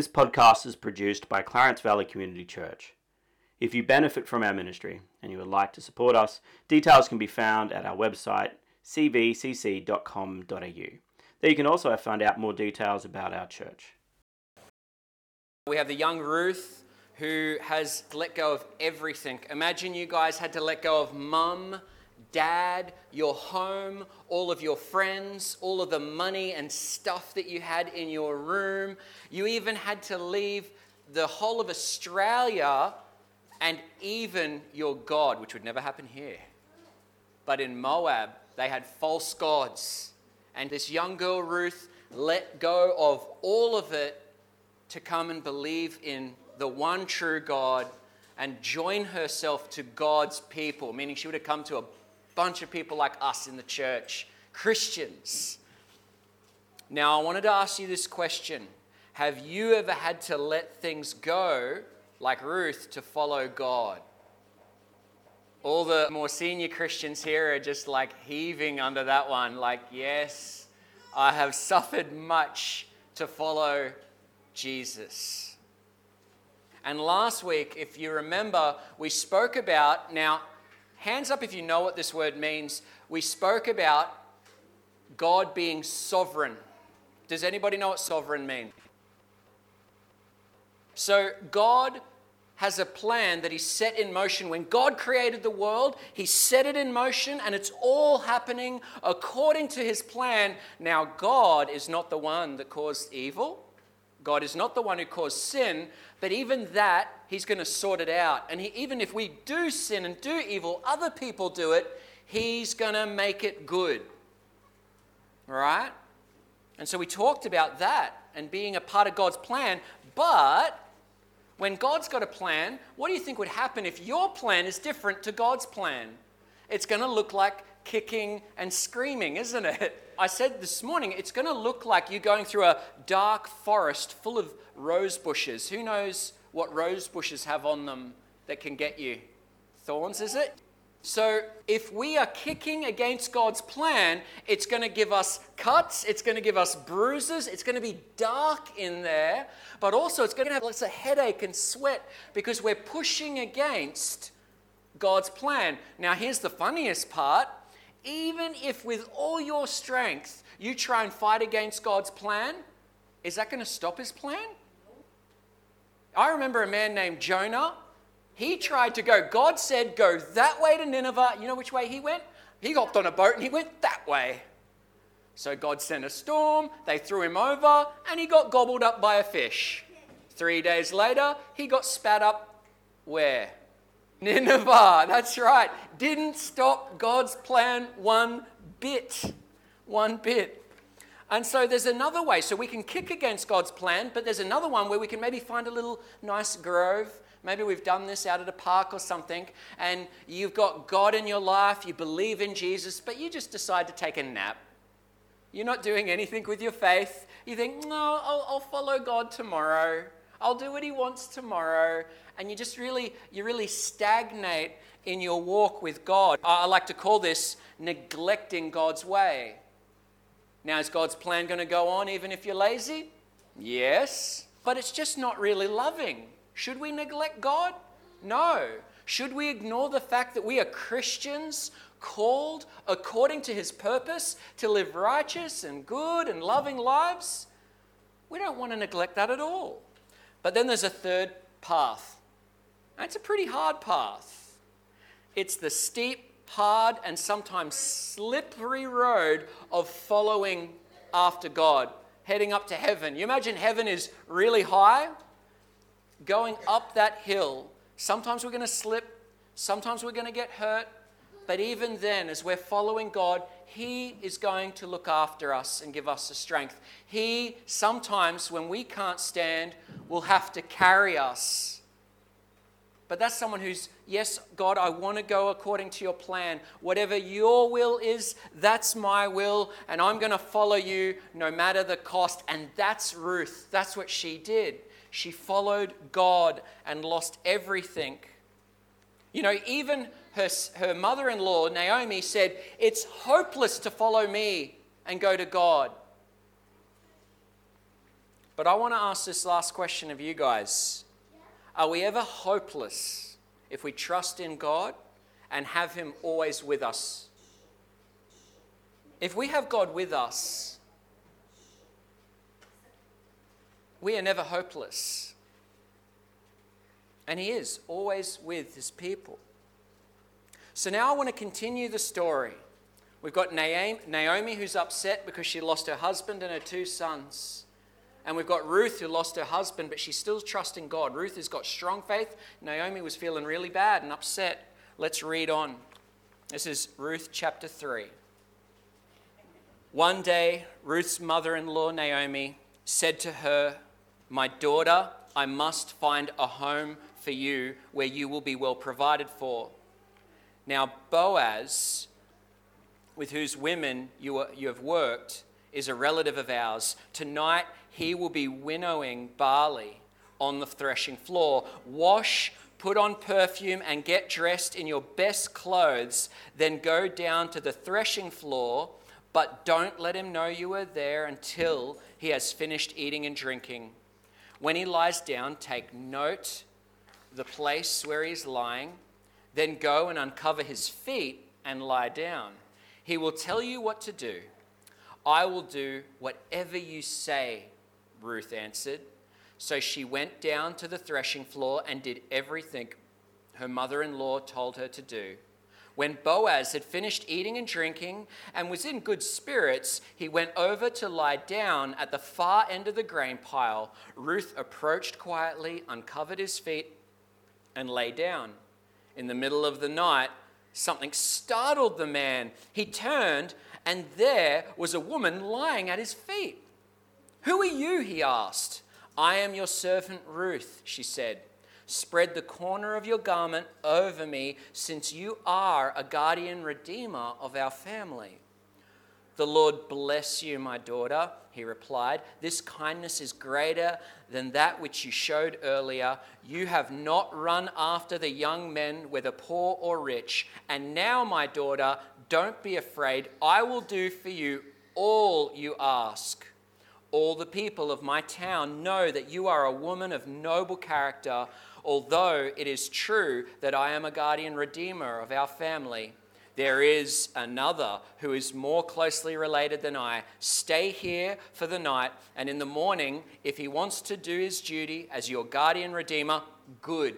This podcast is produced by Clarence Valley Community Church. If you benefit from our ministry and you would like to support us, details can be found at our website cvcc.com.au. There you can also find out more details about our church. We have the young Ruth who has let go of everything. Imagine you guys had to let go of mum, dad, your home, all of your friends, all of the money and stuff that you had in your room. You even had to leave the whole of Australia and even your God, which would never happen here. But in Moab, they had false gods. And this young girl, Ruth, let go of all of it to come and believe in the one true God and join herself to God's people, meaning she would have come to a bunch of people like us in the church, Christians. Now, I wanted to ask you this question Have you ever had to let things go, like Ruth, to follow God? All the more senior Christians here are just like heaving under that one, like, yes, I have suffered much to follow Jesus. And last week, if you remember, we spoke about now, hands up if you know what this word means. We spoke about God being sovereign. Does anybody know what sovereign means? So, God has a plan that He set in motion. When God created the world, He set it in motion and it's all happening according to His plan. Now, God is not the one that caused evil, God is not the one who caused sin, but even that, He's going to sort it out. And he, even if we do sin and do evil, other people do it, He's going to make it good. Right? And so we talked about that and being a part of God's plan, but when God's got a plan, what do you think would happen if your plan is different to God's plan? It's going to look like kicking and screaming, isn't it? I said this morning, it's going to look like you're going through a dark forest full of rose bushes. Who knows what rose bushes have on them that can get you? Thorns, is it? So, if we are kicking against God's plan, it's going to give us cuts, it's going to give us bruises, it's going to be dark in there, but also it's going to have lots of headache and sweat because we're pushing against God's plan. Now, here's the funniest part even if with all your strength you try and fight against God's plan, is that going to stop his plan? I remember a man named Jonah he tried to go. God said, Go that way to Nineveh. You know which way he went? He hopped on a boat and he went that way. So God sent a storm, they threw him over, and he got gobbled up by a fish. Three days later, he got spat up where? Nineveh, that's right. Didn't stop God's plan one bit. One bit. And so there's another way. So we can kick against God's plan, but there's another one where we can maybe find a little nice grove Maybe we've done this out at a park or something, and you've got God in your life, you believe in Jesus, but you just decide to take a nap. You're not doing anything with your faith. You think, no, I'll, I'll follow God tomorrow. I'll do what He wants tomorrow. And you just really, you really stagnate in your walk with God. I like to call this neglecting God's way. Now, is God's plan going to go on even if you're lazy? Yes, but it's just not really loving. Should we neglect God? No. Should we ignore the fact that we are Christians called according to his purpose to live righteous and good and loving lives? We don't want to neglect that at all. But then there's a third path. And it's a pretty hard path. It's the steep, hard, and sometimes slippery road of following after God, heading up to heaven. You imagine heaven is really high going up that hill, sometimes we're going to slip, sometimes we're going to get hurt, but even then, as we're following God, He is going to look after us and give us the strength. He, sometimes when we can't stand, will have to carry us. But that's someone who's, yes, God, I want to go according to your plan. Whatever your will is, that's my will, and I'm going to follow you no matter the cost. And that's Ruth. That's what she did. She followed God and lost everything. You know, even her, her mother in law, Naomi, said, It's hopeless to follow me and go to God. But I want to ask this last question of you guys Are we ever hopeless if we trust in God and have Him always with us? If we have God with us, we are never hopeless. And He is always with His people. So now I want to continue the story. We've got Naomi, who's upset because she lost her husband and her two sons. And we've got Ruth, who lost her husband, but she's still trusting God. Ruth has got strong faith. Naomi was feeling really bad and upset. Let's read on. This is Ruth chapter 3. One day, Ruth's mother in law, Naomi, said to her, My daughter, I must find a home for you where you will be well provided for. Now, Boaz, with whose women you, are, you have worked, is a relative of ours. Tonight, he will be winnowing barley on the threshing floor. Wash, put on perfume, and get dressed in your best clothes. Then go down to the threshing floor, but don't let him know you are there until he has finished eating and drinking. When he lies down, take note the place where he's lying then go and uncover his feet and lie down. He will tell you what to do. I will do whatever you say, Ruth answered. So she went down to the threshing floor and did everything her mother in law told her to do. When Boaz had finished eating and drinking and was in good spirits, he went over to lie down at the far end of the grain pile. Ruth approached quietly, uncovered his feet, and lay down in the middle of the night, something startled the man. He turned, and there was a woman lying at his feet. Who are you? he asked. I am your servant Ruth, she said. Spread the corner of your garment over me, since you are a guardian redeemer of our family. The Lord bless you, my daughter, he replied. This kindness is greater than that which you showed earlier. You have not run after the young men, whether poor or rich. And now, my daughter, don't be afraid. I will do for you all you ask. All the people of my town know that you are a woman of noble character, although it is true that I am a guardian redeemer of our family. There is another who is more closely related than I. Stay here for the night, and in the morning, if he wants to do his duty as your guardian redeemer, good.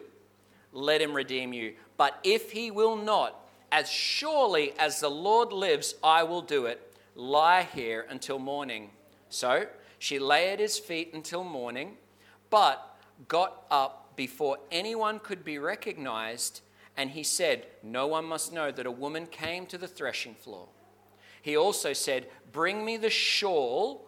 Let him redeem you. But if he will not, as surely as the Lord lives, I will do it. Lie here until morning. So she lay at his feet until morning, but got up before anyone could be recognized and he said, No one must know that a woman came to the threshing floor. He also said, Bring me the shawl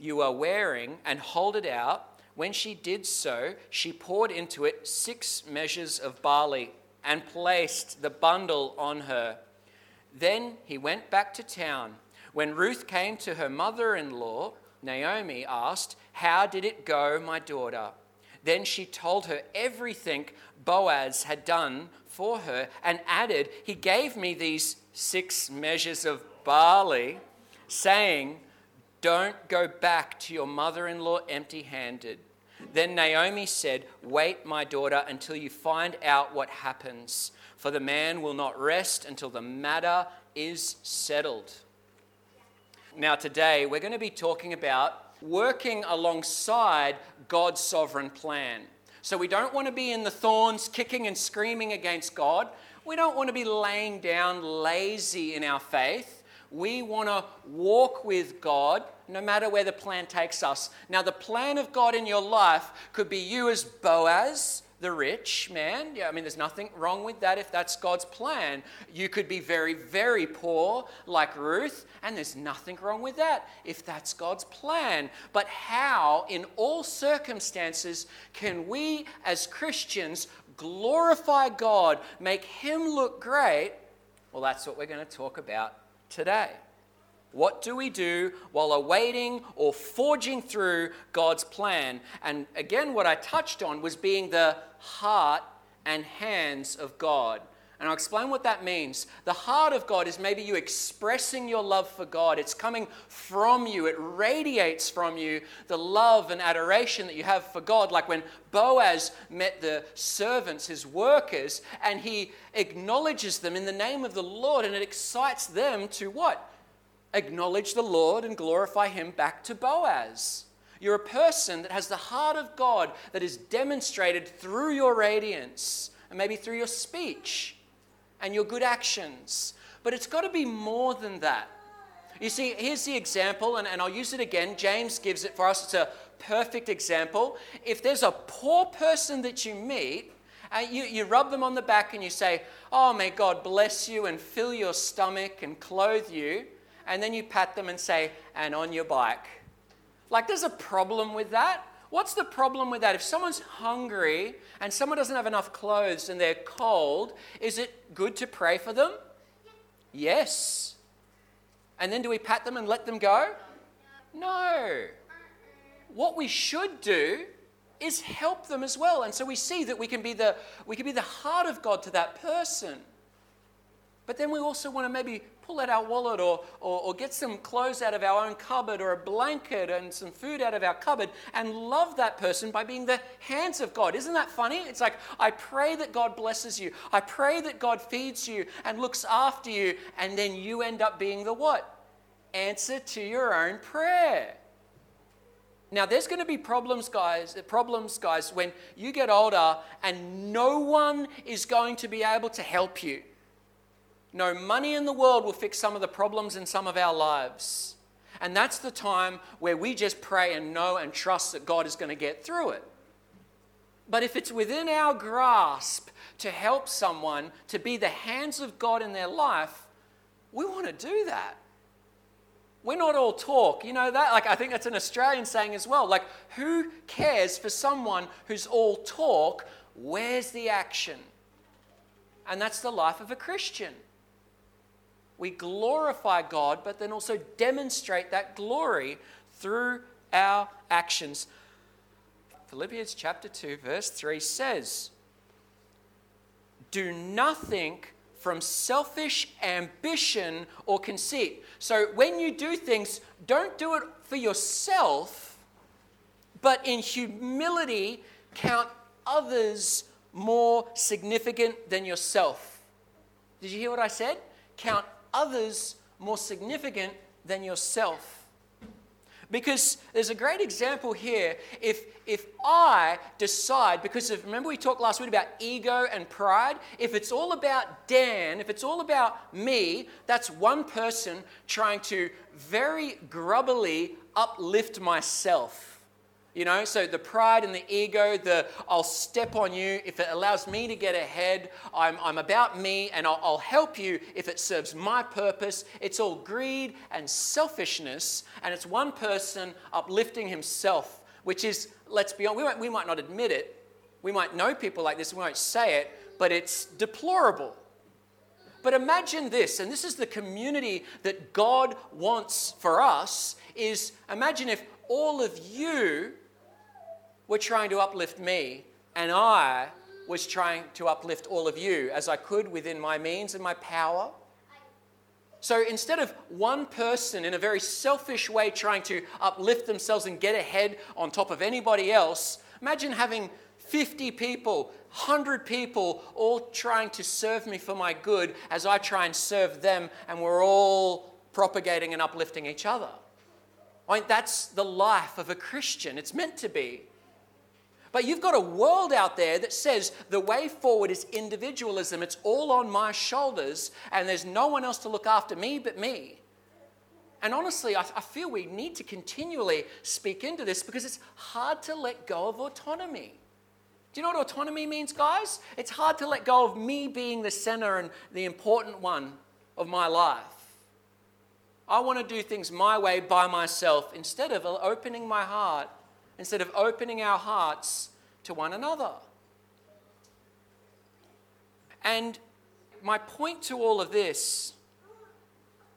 you are wearing and hold it out. When she did so, she poured into it six measures of barley and placed the bundle on her. Then he went back to town. When Ruth came to her mother in law, Naomi asked, How did it go, my daughter? Then she told her everything Boaz had done for her and added, He gave me these six measures of barley, saying, Don't go back to your mother in law empty handed. Then Naomi said, Wait, my daughter, until you find out what happens, for the man will not rest until the matter is settled. Now, today we're going to be talking about working alongside God's sovereign plan. So we don't want to be in the thorns, kicking and screaming against God. We don't want to be laying down lazy in our faith. We want to walk with God no matter where the plan takes us. Now, the plan of God in your life could be you as Boaz, the rich man. Yeah, I mean, there's nothing wrong with that if that's God's plan. You could be very, very poor, like Ruth, and there's nothing wrong with that if that's God's plan. But how, in all circumstances, can we as Christians glorify God, make Him look great? Well, that's what we're going to talk about today. What do we do while awaiting or forging through God's plan? And again, what I touched on was being the heart and hands of God. And I'll explain what that means. The heart of God is maybe you expressing your love for God. It's coming from you, it radiates from you the love and adoration that you have for God. Like when Boaz met the servants, his workers, and he acknowledges them in the name of the Lord, and it excites them to what? Acknowledge the Lord and glorify him back to Boaz. You're a person that has the heart of God that is demonstrated through your radiance and maybe through your speech and your good actions. But it's got to be more than that. You see, here's the example, and, and I'll use it again. James gives it for us. It's a perfect example. If there's a poor person that you meet, uh, you, you rub them on the back and you say, Oh, may God bless you and fill your stomach and clothe you. And then you pat them and say, And on your bike. Like, there's a problem with that. What's the problem with that? If someone's hungry and someone doesn't have enough clothes and they're cold, is it good to pray for them? Yes. And then do we pat them and let them go? No. What we should do is help them as well. And so we see that we can be the, we can be the heart of God to that person. But then we also want to maybe pull out our wallet or, or, or, get some clothes out of our own cupboard or a blanket and some food out of our cupboard and love that person by being the hands of God. Isn't that funny? It's like, I pray that God blesses you. I pray that God feeds you and looks after you. And then you end up being the what? Answer to your own prayer. Now, there's going to be problems, guys, problems, guys, when you get older and no one is going to be able to help you. No money in the world will fix some of the problems in some of our lives. And that's the time where we just pray and know and trust that God is going to get through it. But if it's within our grasp to help someone to be the hands of God in their life, we want to do that. We're not all talk. You know that? Like, I think that's an Australian saying as well. Like, who cares for someone who's all talk? Where's the action? And that's the life of a Christian we glorify God, but then also demonstrate that glory through our actions. Philippians chapter 2, verse 3 says, Do nothing from selfish ambition or conceit. So when you do things, don't do it for yourself, but in humility, count others more significant than yourself. Did you hear what I said? Count others more significant than yourself. Because there's a great example here. If, if I decide, because of, remember we talked last week about ego and pride? If it's all about Dan, if it's all about me, that's one person trying to very grubbily uplift myself. You know, so the pride and the ego, the I'll step on you if it allows me to get ahead. I'm, I'm about me and I'll, I'll help you if it serves my purpose. It's all greed and selfishness, and it's one person uplifting himself, which is, let's be honest, we might, we might not admit it. We might know people like this, we won't say it, but it's deplorable. But imagine this, and this is the community that God wants for us, is imagine if all of you were trying to uplift me, and I was trying to uplift all of you as I could within my means and my power. So instead of one person in a very selfish way trying to uplift themselves and get ahead on top of anybody else, imagine having 50 people, 100 people all trying to serve me for my good as I try and serve them, and we're all propagating and uplifting each other. I mean, that's the life of a Christian. It's meant to be. But you've got a world out there that says the way forward is individualism. It's all on my shoulders, and there's no one else to look after me but me. And honestly, I, I feel we need to continually speak into this because it's hard to let go of autonomy. Do you know what autonomy means, guys? It's hard to let go of me being the center and the important one of my life. I want to do things my way by myself instead of opening my heart instead of opening our hearts to one another. And my point to all of this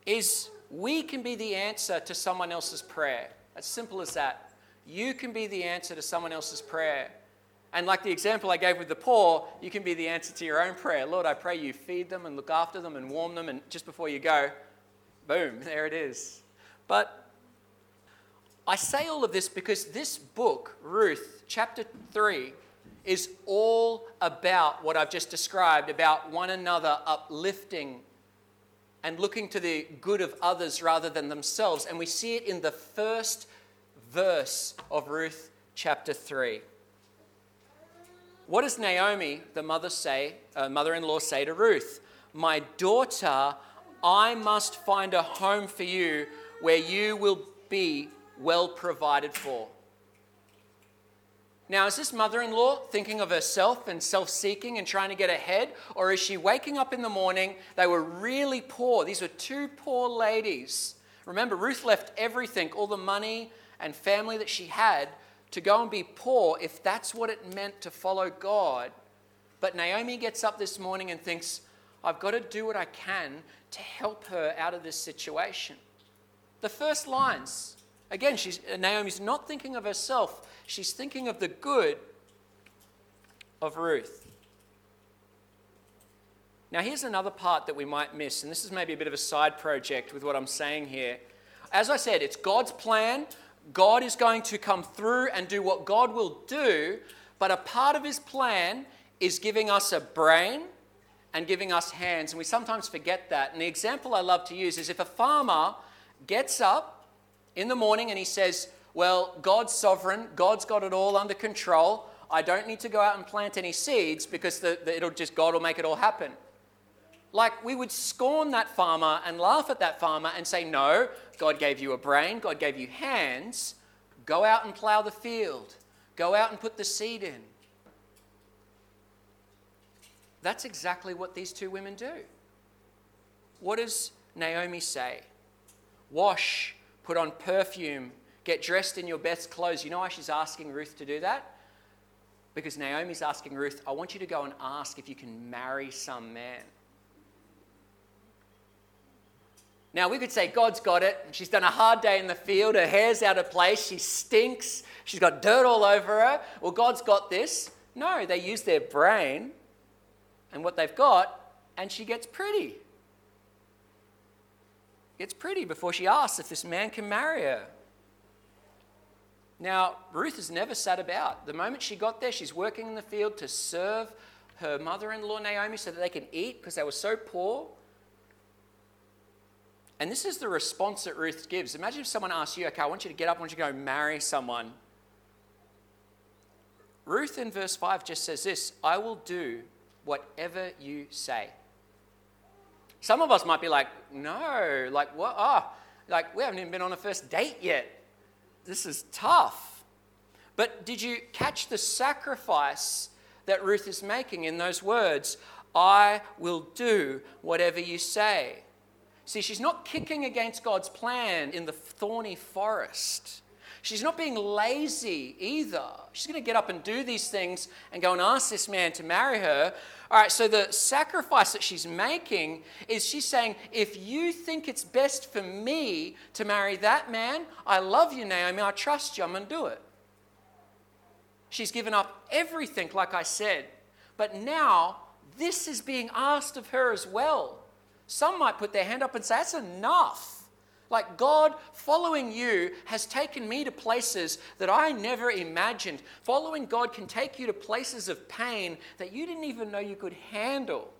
is we can be the answer to someone else's prayer. As simple as that. You can be the answer to someone else's prayer. And like the example I gave with the poor, you can be the answer to your own prayer. Lord, I pray you feed them and look after them and warm them, and just before you go, boom, there it is. But I say all of this because this book, Ruth, chapter 3, is all about what I've just described about one another uplifting and looking to the good of others rather than themselves. And we see it in the first verse of Ruth chapter 3. What does Naomi, the mother say, uh, mother-in-law say to Ruth? My daughter, I must find a home for you where you will be well provided for. Now, is this mother in law thinking of herself and self seeking and trying to get ahead? Or is she waking up in the morning? They were really poor. These were two poor ladies. Remember, Ruth left everything, all the money and family that she had, to go and be poor if that's what it meant to follow God. But Naomi gets up this morning and thinks, I've got to do what I can to help her out of this situation. The first lines, again, she's, Naomi's not thinking of herself, she's thinking of the good of Ruth. Now, here's another part that we might miss, and this is maybe a bit of a side project with what I'm saying here. As I said, it's God's plan. God is going to come through and do what God will do, but a part of his plan is giving us a brain and giving us hands, and we sometimes forget that. And the example I love to use is if a farmer gets up in the morning and he says, Well, God's sovereign, God's got it all under control. I don't need to go out and plant any seeds because the, the, it'll just, God will make it all happen. Like we would scorn that farmer and laugh at that farmer and say, No, God gave you a brain, God gave you hands. Go out and plow the field, go out and put the seed in. That's exactly what these two women do. What does Naomi say? Wash, put on perfume, get dressed in your best clothes. You know why she's asking Ruth to do that? Because Naomi's asking Ruth, I want you to go and ask if you can marry some man. Now, we could say God's got it. She's done a hard day in the field. Her hair's out of place. She stinks. She's got dirt all over her. Well, God's got this. No, they use their brain and what they've got, and she gets pretty. Gets pretty before she asks if this man can marry her. Now, Ruth has never sat about. The moment she got there, she's working in the field to serve her mother in law, Naomi, so that they can eat because they were so poor. And this is the response that Ruth gives. Imagine if someone asks you, okay, I want you to get up, I want you to go marry someone. Ruth in verse 5 just says this I will do whatever you say. Some of us might be like, no, like what? Oh, like we haven't even been on a first date yet. This is tough. But did you catch the sacrifice that Ruth is making in those words? I will do whatever you say. See, she's not kicking against God's plan in the thorny forest. She's not being lazy either. She's going to get up and do these things and go and ask this man to marry her. All right, so the sacrifice that she's making is she's saying, if you think it's best for me to marry that man, I love you, Naomi, I trust you, I'm going to do it. She's given up everything, like I said. But now, this is being asked of her as well. Some might put their hand up and say, That's enough. Like, God, following you has taken me to places that I never imagined. Following God can take you to places of pain that you didn't even know you could handle.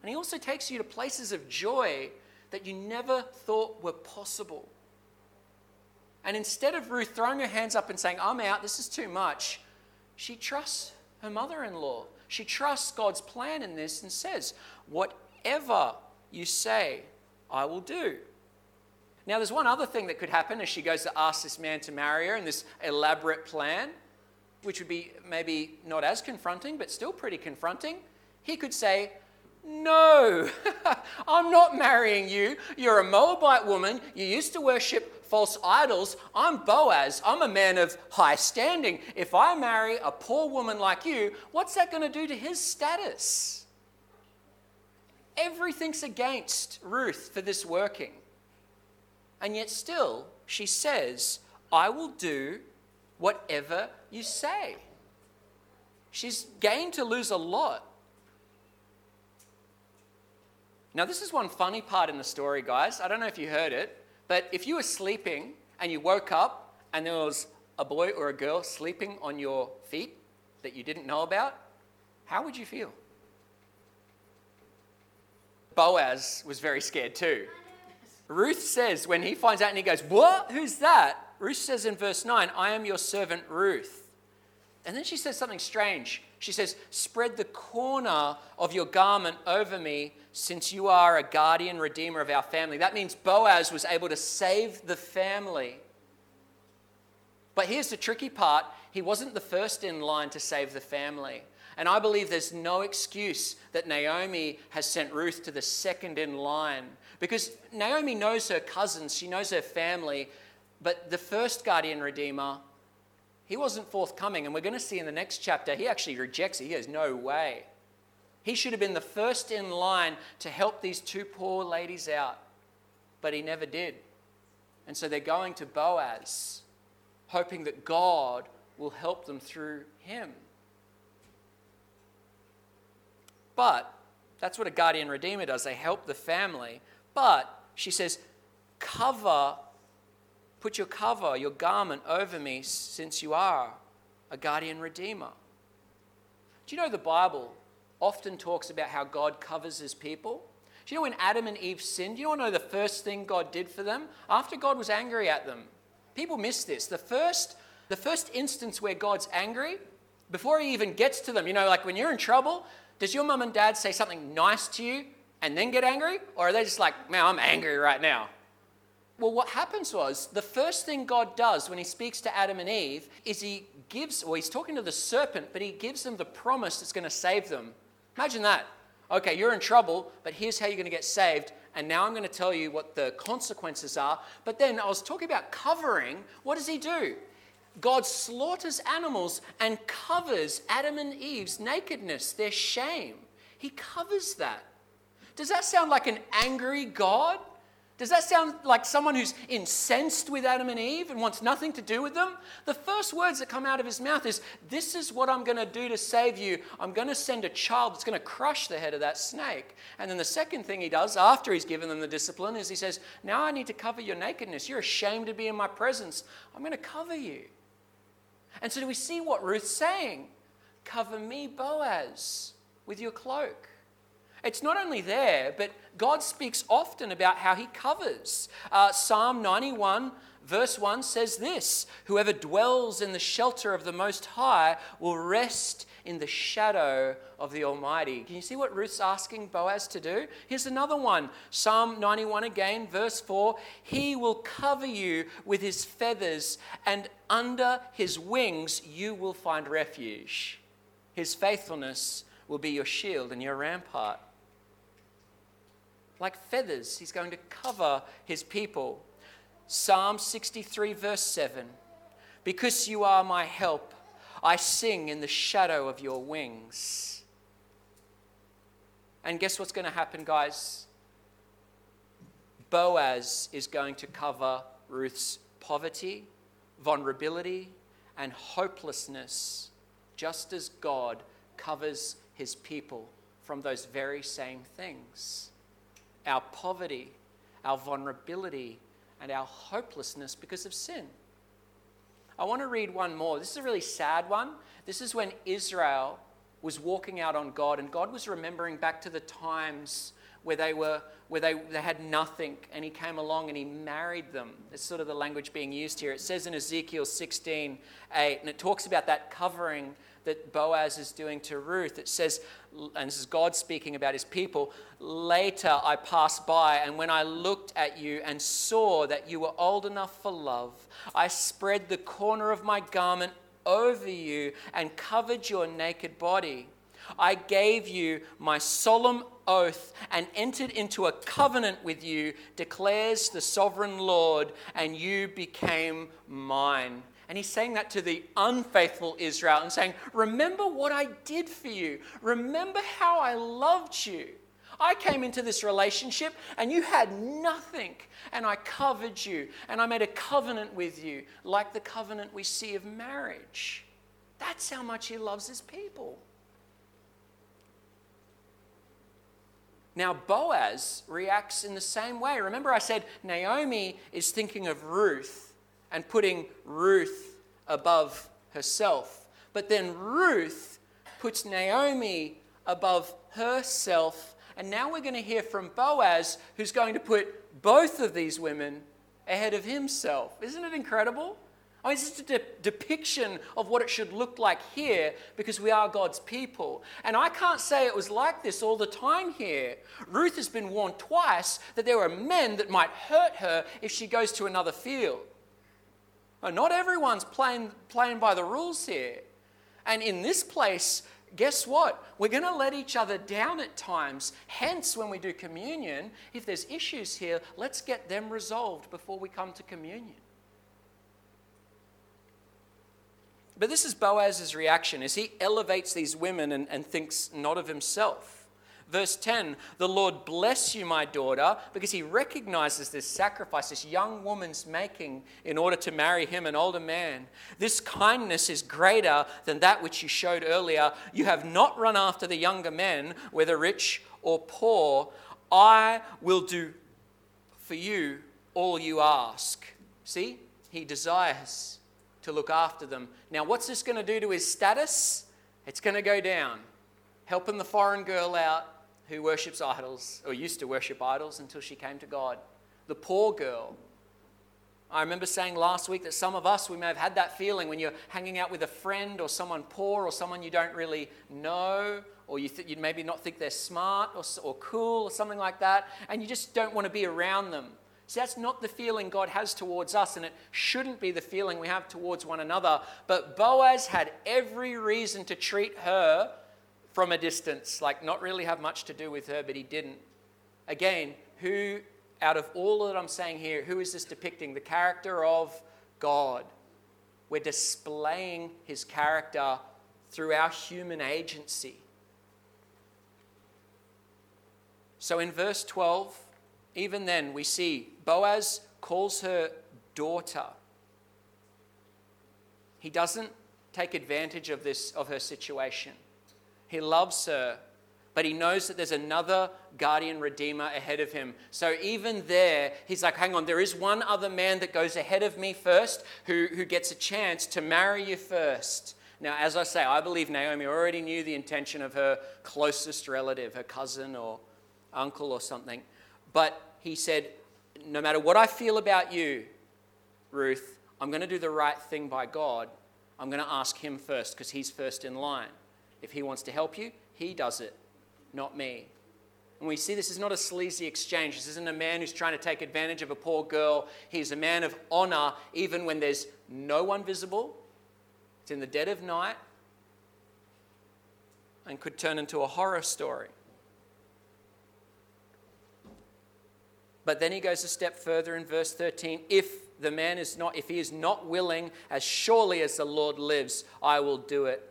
And He also takes you to places of joy that you never thought were possible. And instead of Ruth throwing her hands up and saying, I'm out, this is too much, she trusts her mother in law. She trusts God's plan in this and says, Whatever you say, I will do. Now, there's one other thing that could happen as she goes to ask this man to marry her in this elaborate plan, which would be maybe not as confronting, but still pretty confronting. He could say, No, I'm not marrying you. You're a Moabite woman. You used to worship false idols. I'm Boaz. I'm a man of high standing. If I marry a poor woman like you, what's that going to do to his status? Everything's against Ruth for this working. And yet, still, she says, I will do whatever you say. she's gained to lose a lot. Now, this is one funny part in the story, guys. I don't know if you heard it, but if you were sleeping and you woke up and there was a boy or a girl sleeping on your feet that you didn't know about, how would you feel? Boaz was very scared too. Ruth says, when he finds out and he goes, What? Who's that? Ruth says in verse 9, I am your servant Ruth. And then she says something strange. She says, Spread the corner of your garment over me, since you are a guardian redeemer of our family. That means Boaz was able to save the family. But here's the tricky part he wasn't the first in line to save the family. And I believe there's no excuse that Naomi has sent Ruth to the second in line because Naomi knows her cousins, she knows her family, but the first guardian redeemer, he wasn't forthcoming. And we're going to see in the next chapter, he actually rejects it. He goes, No way. He should have been the first in line to help these two poor ladies out, but he never did. And so they're going to Boaz, hoping that God will help them through him. But that's what a guardian redeemer does. They help the family. But she says, cover Put your cover, your garment over me, since you are a guardian redeemer. Do you know the Bible often talks about how God covers his people? Do you know when Adam and Eve sinned? Do you know the first thing God did for them? After God was angry at them. People miss this. The first, the first instance where God's angry, before he even gets to them, you know, like when you're in trouble, does your mum and dad say something nice to you and then get angry? Or are they just like, man, I'm angry right now? Well, what happens was the first thing God does when he speaks to Adam and Eve is he gives, or he's talking to the serpent, but he gives them the promise that's going to save them. Imagine that. Okay, you're in trouble, but here's how you're going to get saved. And now I'm going to tell you what the consequences are. But then I was talking about covering. What does he do? God slaughters animals and covers Adam and Eve's nakedness, their shame. He covers that. Does that sound like an angry God? Does that sound like someone who's incensed with Adam and Eve and wants nothing to do with them? The first words that come out of his mouth is, This is what I'm going to do to save you. I'm going to send a child that's going to crush the head of that snake. And then the second thing he does after he's given them the discipline is he says, Now I need to cover your nakedness. You're ashamed to be in my presence. I'm going to cover you. And so do we see what Ruth's saying? Cover me, Boaz, with your cloak. It's not only there, but God speaks often about how he covers. Uh, Psalm 91, verse 1 says this Whoever dwells in the shelter of the Most High will rest in the shadow of the Almighty. Can you see what Ruth's asking Boaz to do? Here's another one Psalm 91 again, verse 4 He will cover you with his feathers, and under his wings you will find refuge. His faithfulness will be your shield and your rampart. Like feathers, he's going to cover his people. Psalm 63, verse 7 Because you are my help, I sing in the shadow of your wings. And guess what's going to happen, guys? Boaz is going to cover Ruth's poverty, vulnerability, and hopelessness, just as God covers his people from those very same things our poverty, our vulnerability, and our hopelessness because of sin. I want to read one more. This is a really sad one. This is when Israel was walking out on God, and God was remembering back to the times where they were where they, they had nothing and he came along and he married them it's sort of the language being used here it says in ezekiel 16 8 and it talks about that covering that Boaz is doing to Ruth. It says, and this is God speaking about his people, later I passed by, and when I looked at you and saw that you were old enough for love, I spread the corner of my garment over you and covered your naked body. I gave you my solemn oath and entered into a covenant with you, declares the sovereign Lord, and you became mine. And he's saying that to the unfaithful Israel and saying, Remember what I did for you. Remember how I loved you. I came into this relationship and you had nothing, and I covered you, and I made a covenant with you, like the covenant we see of marriage. That's how much he loves his people. Now, Boaz reacts in the same way. Remember, I said Naomi is thinking of Ruth and putting Ruth above herself. But then Ruth puts Naomi above herself. And now we're going to hear from Boaz, who's going to put both of these women ahead of himself. Isn't it incredible? I mean, it's a de- depiction of what it should look like here because we are God's people. And I can't say it was like this all the time here. Ruth has been warned twice that there are men that might hurt her if she goes to another field. Not everyone's playing, playing by the rules here. And in this place, guess what? We're going to let each other down at times. Hence, when we do communion, if there's issues here, let's get them resolved before we come to communion. But this is Boaz's reaction as he elevates these women and, and thinks not of himself. Verse 10 The Lord bless you, my daughter, because he recognizes this sacrifice this young woman's making in order to marry him, an older man. This kindness is greater than that which you showed earlier. You have not run after the younger men, whether rich or poor. I will do for you all you ask. See, he desires to look after them. Now, what's this going to do to his status? It's going to go down. Helping the foreign girl out who worships idols, or used to worship idols until she came to God. The poor girl. I remember saying last week that some of us, we may have had that feeling when you're hanging out with a friend or someone poor or someone you don't really know, or you, th- you maybe not think they're smart or, or cool or something like that, and you just don't want to be around them. See, that's not the feeling God has towards us, and it shouldn't be the feeling we have towards one another. But Boaz had every reason to treat her from a distance, like not really have much to do with her, but he didn't. Again, who, out of all that I'm saying here, who is this depicting? The character of God. We're displaying his character through our human agency. So in verse 12, even then, we see Boaz calls her daughter. He doesn't take advantage of this of her situation. He loves her, but he knows that there's another guardian redeemer ahead of him. So even there, he's like, hang on, there is one other man that goes ahead of me first who, who gets a chance to marry you first. Now, as I say, I believe Naomi already knew the intention of her closest relative, her cousin or uncle or something. But he said, no matter what I feel about you, Ruth, I'm going to do the right thing by God. I'm going to ask him first because he's first in line. If he wants to help you, he does it, not me. And we see this is not a sleazy exchange. This isn't a man who's trying to take advantage of a poor girl. He's a man of honor, even when there's no one visible. It's in the dead of night and could turn into a horror story. But then he goes a step further in verse 13. If the man is not, if he is not willing, as surely as the Lord lives, I will do it.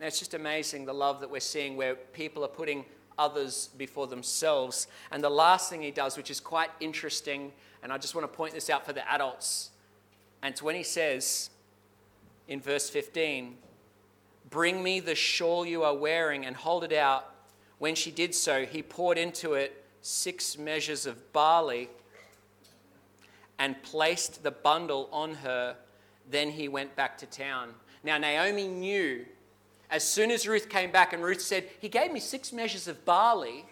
And it's just amazing the love that we're seeing where people are putting others before themselves. And the last thing he does, which is quite interesting, and I just want to point this out for the adults, and it's when he says in verse 15, Bring me the shawl you are wearing and hold it out when she did so, he poured into it six measures of barley and placed the bundle on her. Then he went back to town. Now, Naomi knew as soon as Ruth came back, and Ruth said, He gave me six measures of barley.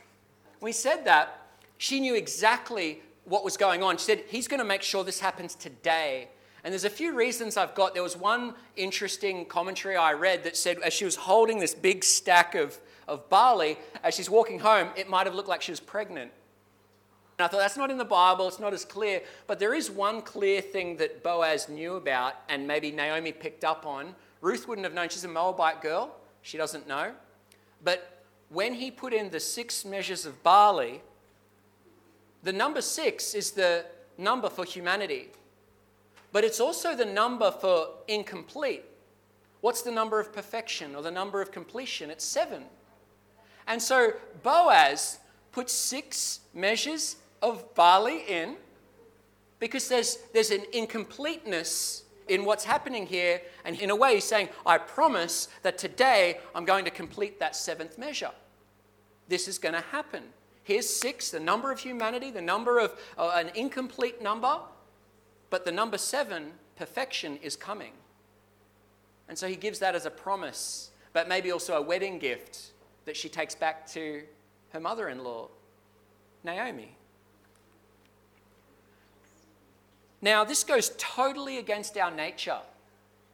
When he said that, she knew exactly what was going on. She said, He's going to make sure this happens today. And there's a few reasons I've got. There was one interesting commentary I read that said, as she was holding this big stack of of barley, as she's walking home, it might have looked like she was pregnant. And I thought, that's not in the Bible, it's not as clear. But there is one clear thing that Boaz knew about, and maybe Naomi picked up on. Ruth wouldn't have known. She's a Moabite girl, she doesn't know. But when he put in the six measures of barley, the number six is the number for humanity, but it's also the number for incomplete. What's the number of perfection or the number of completion? It's seven. And so Boaz puts six measures of barley in because there's, there's an incompleteness in what's happening here. And in a way, he's saying, I promise that today I'm going to complete that seventh measure. This is going to happen. Here's six, the number of humanity, the number of uh, an incomplete number, but the number seven, perfection, is coming. And so he gives that as a promise, but maybe also a wedding gift that she takes back to her mother in law, Naomi. Now, this goes totally against our nature.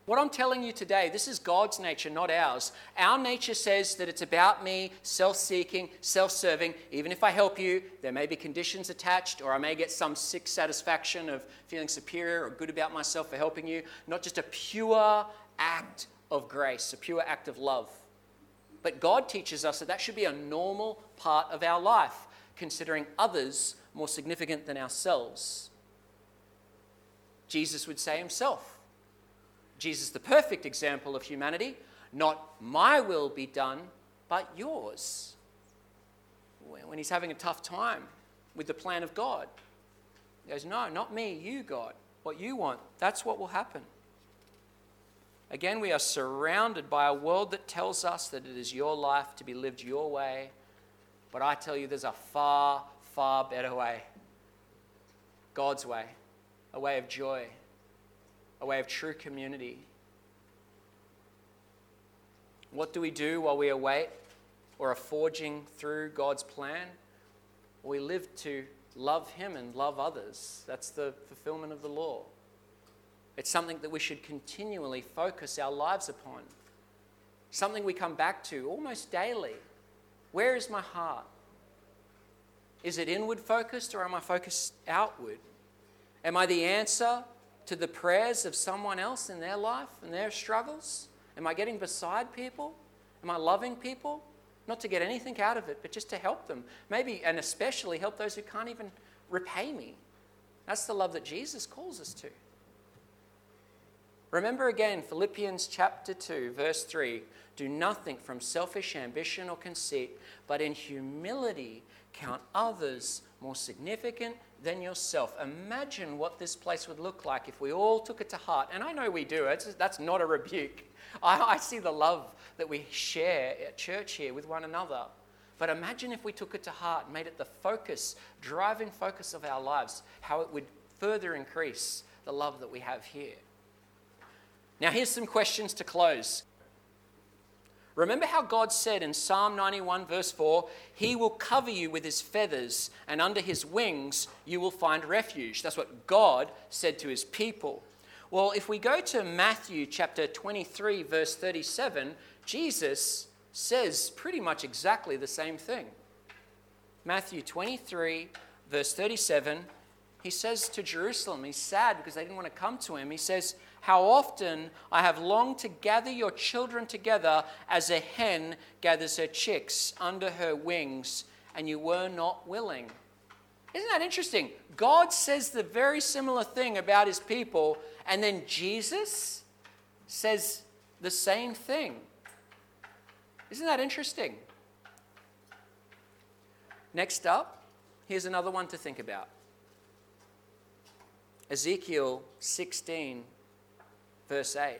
What I'm telling you today, this is God's nature, not ours. Our nature says that it's about me, self seeking, self serving. Even if I help you, there may be conditions attached, or I may get some sick satisfaction of feeling superior or good about myself for helping you. Not just a pure act of grace, a pure act of love. But God teaches us that that should be a normal part of our life, considering others more significant than ourselves. Jesus would say himself. Jesus, the perfect example of humanity, not my will be done, but yours. When he's having a tough time with the plan of God, he goes, No, not me, you, God. What you want, that's what will happen. Again, we are surrounded by a world that tells us that it is your life to be lived your way. But I tell you, there's a far, far better way God's way a way of joy, a way of true community. What do we do while we await or are forging through God's plan? We live to love Him and love others. That's the fulfillment of the law. It's something that we should continually focus our lives upon, something we come back to almost daily. Where is my heart? Is it inward focused or am I focused outward? Am I the answer to the prayers of someone else in their life and their struggles? Am I getting beside people? Am I loving people? Not to get anything out of it, but just to help them. Maybe and especially help those who can't even repay me. That's the love that Jesus calls us to. Remember again Philippians chapter 2, verse 3 Do nothing from selfish ambition or conceit, but in humility count others more significant than yourself. Imagine what this place would look like if we all took it to heart. And I know we do, it's, that's not a rebuke. I, I see the love that we share at church here with one another. But imagine if we took it to heart made it the focus, driving focus of our lives, how it would further increase the love that we have here. Now, here's some questions to close. Remember how God said in Psalm 91, verse 4, He will cover you with His feathers, and under His wings you will find refuge. That's what God said to His people. Well, if we go to Matthew chapter 23, verse 37, Jesus says pretty much exactly the same thing. Matthew 23, verse 37, he says to Jerusalem, he's sad because they didn't want to come to him. He says, how often I have longed to gather your children together as a hen gathers her chicks under her wings, and you were not willing. Isn't that interesting? God says the very similar thing about his people, and then Jesus says the same thing. Isn't that interesting? Next up, here's another one to think about Ezekiel 16 verse 8.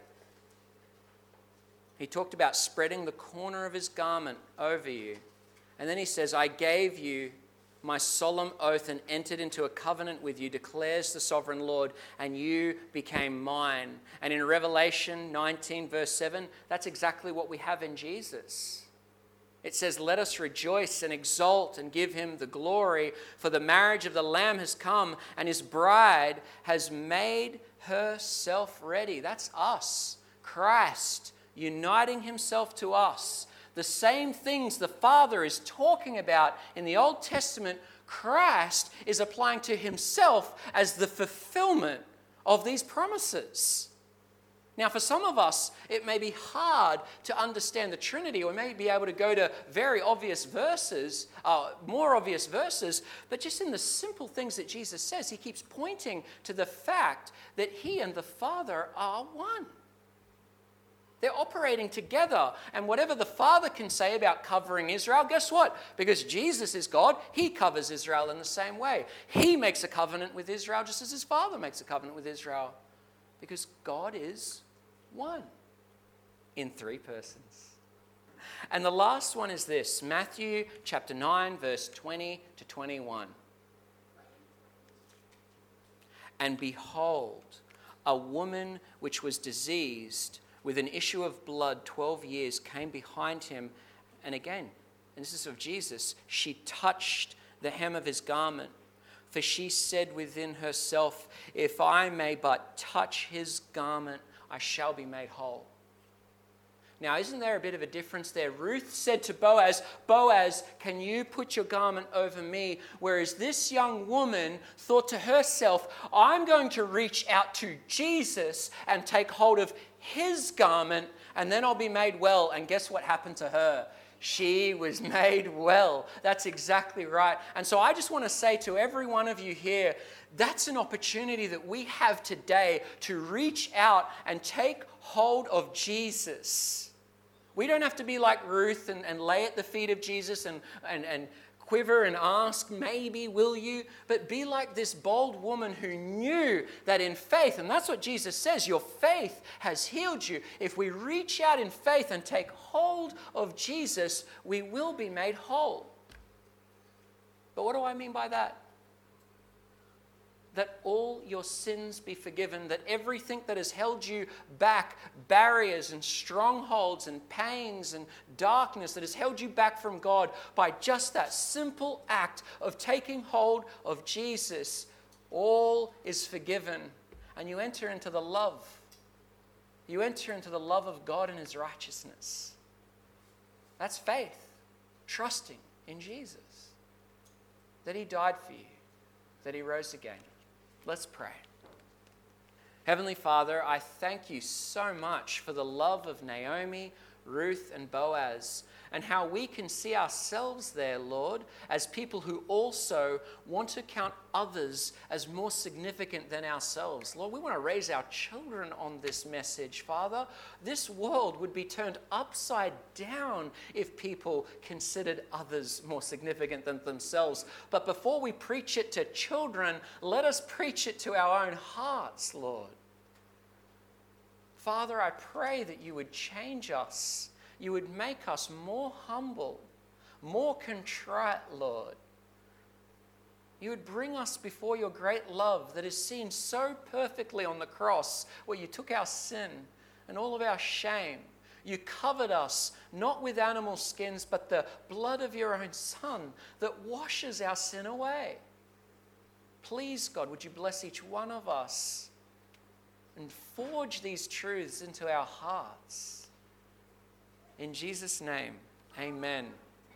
He talked about spreading the corner of his garment over you. And then he says, I gave you my solemn oath and entered into a covenant with you, declares the sovereign Lord, and you became mine. And in Revelation 19, verse 7, that's exactly what we have in Jesus. It says, Let us rejoice and exult and give him the glory, for the marriage of the Lamb has come, and his bride has made herself ready. That's us. Christ uniting himself to us. The same things the Father is talking about in the Old Testament, Christ is applying to himself as the fulfillment of these promises. Now, for some of us, it may be hard to understand the Trinity, or may be able to go to very obvious verses, uh, more obvious verses, but just in the simple things that Jesus says, he keeps pointing to the fact that he and the Father are one. They're operating together. And whatever the Father can say about covering Israel, guess what? Because Jesus is God, He covers Israel in the same way. He makes a covenant with Israel just as His Father makes a covenant with Israel Because God is one in three persons. And the last one is this Matthew chapter 9, verse 20 to 21. And behold, a woman which was diseased with an issue of blood 12 years came behind him. And again, and this is of Jesus, she touched the hem of his garment. For she said within herself, If I may but touch his garment, I shall be made whole. Now, isn't there a bit of a difference there? Ruth said to Boaz, Boaz, can you put your garment over me? Whereas this young woman thought to herself, I'm going to reach out to Jesus and take hold of his garment, and then I'll be made well. And guess what happened to her? She was made well. That's exactly right. And so I just want to say to every one of you here that's an opportunity that we have today to reach out and take hold of Jesus. We don't have to be like Ruth and, and lay at the feet of Jesus and, and, and quiver and ask, maybe, will you? But be like this bold woman who knew that in faith, and that's what Jesus says, your faith has healed you. If we reach out in faith and take hold of Jesus, we will be made whole. But what do I mean by that? That all your sins be forgiven, that everything that has held you back, barriers and strongholds and pains and darkness that has held you back from God, by just that simple act of taking hold of Jesus, all is forgiven. And you enter into the love. You enter into the love of God and His righteousness. That's faith, trusting in Jesus, that He died for you, that He rose again. Let's pray. Heavenly Father, I thank you so much for the love of Naomi, Ruth, and Boaz and how we can see ourselves there, Lord, as people who also want to count others as more significant than ourselves. Lord, we want to raise our children on this message, Father. This world would be turned upside down if people considered others more significant than themselves. But before we preach it to children, let us preach it to our own hearts, Lord. Father, I pray that you would change us you would make us more humble, more contrite, Lord. You would bring us before your great love that is seen so perfectly on the cross, where you took our sin and all of our shame. You covered us not with animal skins, but the blood of your own Son that washes our sin away. Please, God, would you bless each one of us and forge these truths into our hearts? In Jesus' name, amen.